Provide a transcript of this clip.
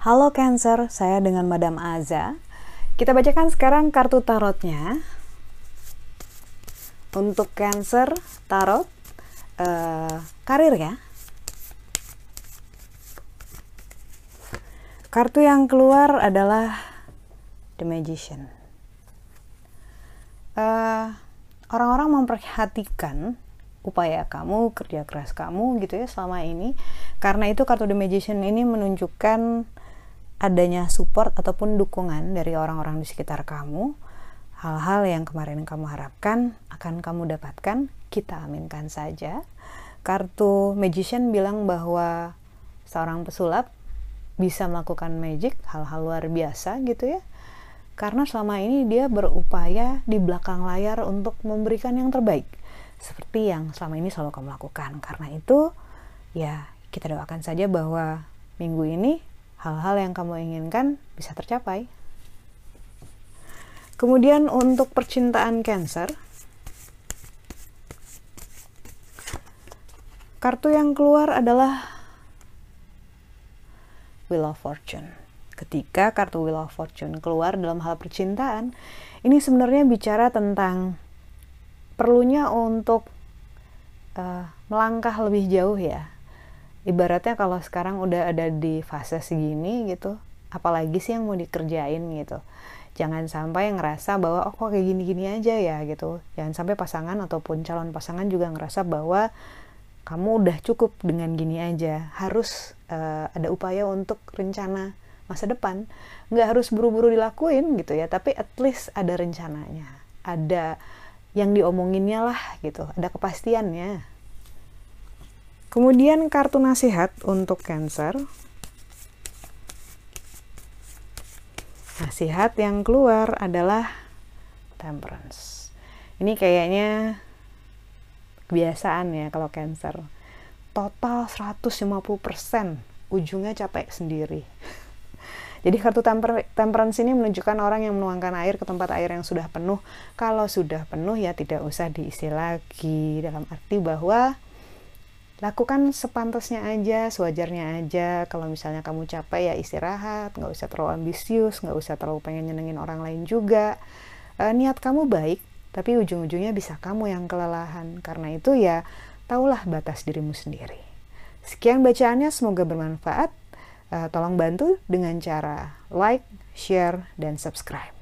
Halo Cancer, saya dengan Madam Aza. Kita bacakan sekarang kartu tarotnya. Untuk Cancer, tarot uh, karir ya. Kartu yang keluar adalah The Magician. eh, orang-orang memperhatikan upaya kamu, kerja keras kamu gitu ya selama ini. Karena itu kartu The Magician ini menunjukkan adanya support ataupun dukungan dari orang-orang di sekitar kamu, hal-hal yang kemarin kamu harapkan akan kamu dapatkan, kita aminkan saja. Kartu Magician bilang bahwa seorang pesulap bisa melakukan magic, hal-hal luar biasa gitu ya. Karena selama ini dia berupaya di belakang layar untuk memberikan yang terbaik. Seperti yang selama ini selalu kamu lakukan. Karena itu, ya kita doakan saja bahwa minggu ini hal-hal yang kamu inginkan bisa tercapai. Kemudian untuk percintaan Cancer, kartu yang keluar adalah Wheel of Fortune. Ketika kartu Wheel of Fortune keluar dalam hal percintaan, ini sebenarnya bicara tentang perlunya untuk uh, melangkah lebih jauh ya. Ibaratnya kalau sekarang udah ada di fase segini gitu apalagi sih yang mau dikerjain gitu. Jangan sampai ngerasa bahwa oh kok kayak gini-gini aja ya gitu. Jangan sampai pasangan ataupun calon pasangan juga ngerasa bahwa kamu udah cukup dengan gini aja. Harus uh, ada upaya untuk rencana masa depan nggak harus buru-buru dilakuin gitu ya tapi at least ada rencananya ada yang diomonginnya lah gitu ada kepastiannya Kemudian kartu nasihat untuk Cancer. Nasihat yang keluar adalah Temperance. Ini kayaknya kebiasaan ya kalau Cancer. Total 150%, ujungnya capek sendiri. Jadi kartu temper temperance ini menunjukkan orang yang menuangkan air ke tempat air yang sudah penuh. Kalau sudah penuh ya tidak usah diisi lagi dalam arti bahwa lakukan sepantasnya aja, sewajarnya aja. Kalau misalnya kamu capek ya istirahat, nggak usah terlalu ambisius, nggak usah terlalu pengen nyenengin orang lain juga. E, niat kamu baik, tapi ujung-ujungnya bisa kamu yang kelelahan. Karena itu ya, taulah batas dirimu sendiri. Sekian bacaannya, semoga bermanfaat. E, tolong bantu dengan cara like, share, dan subscribe.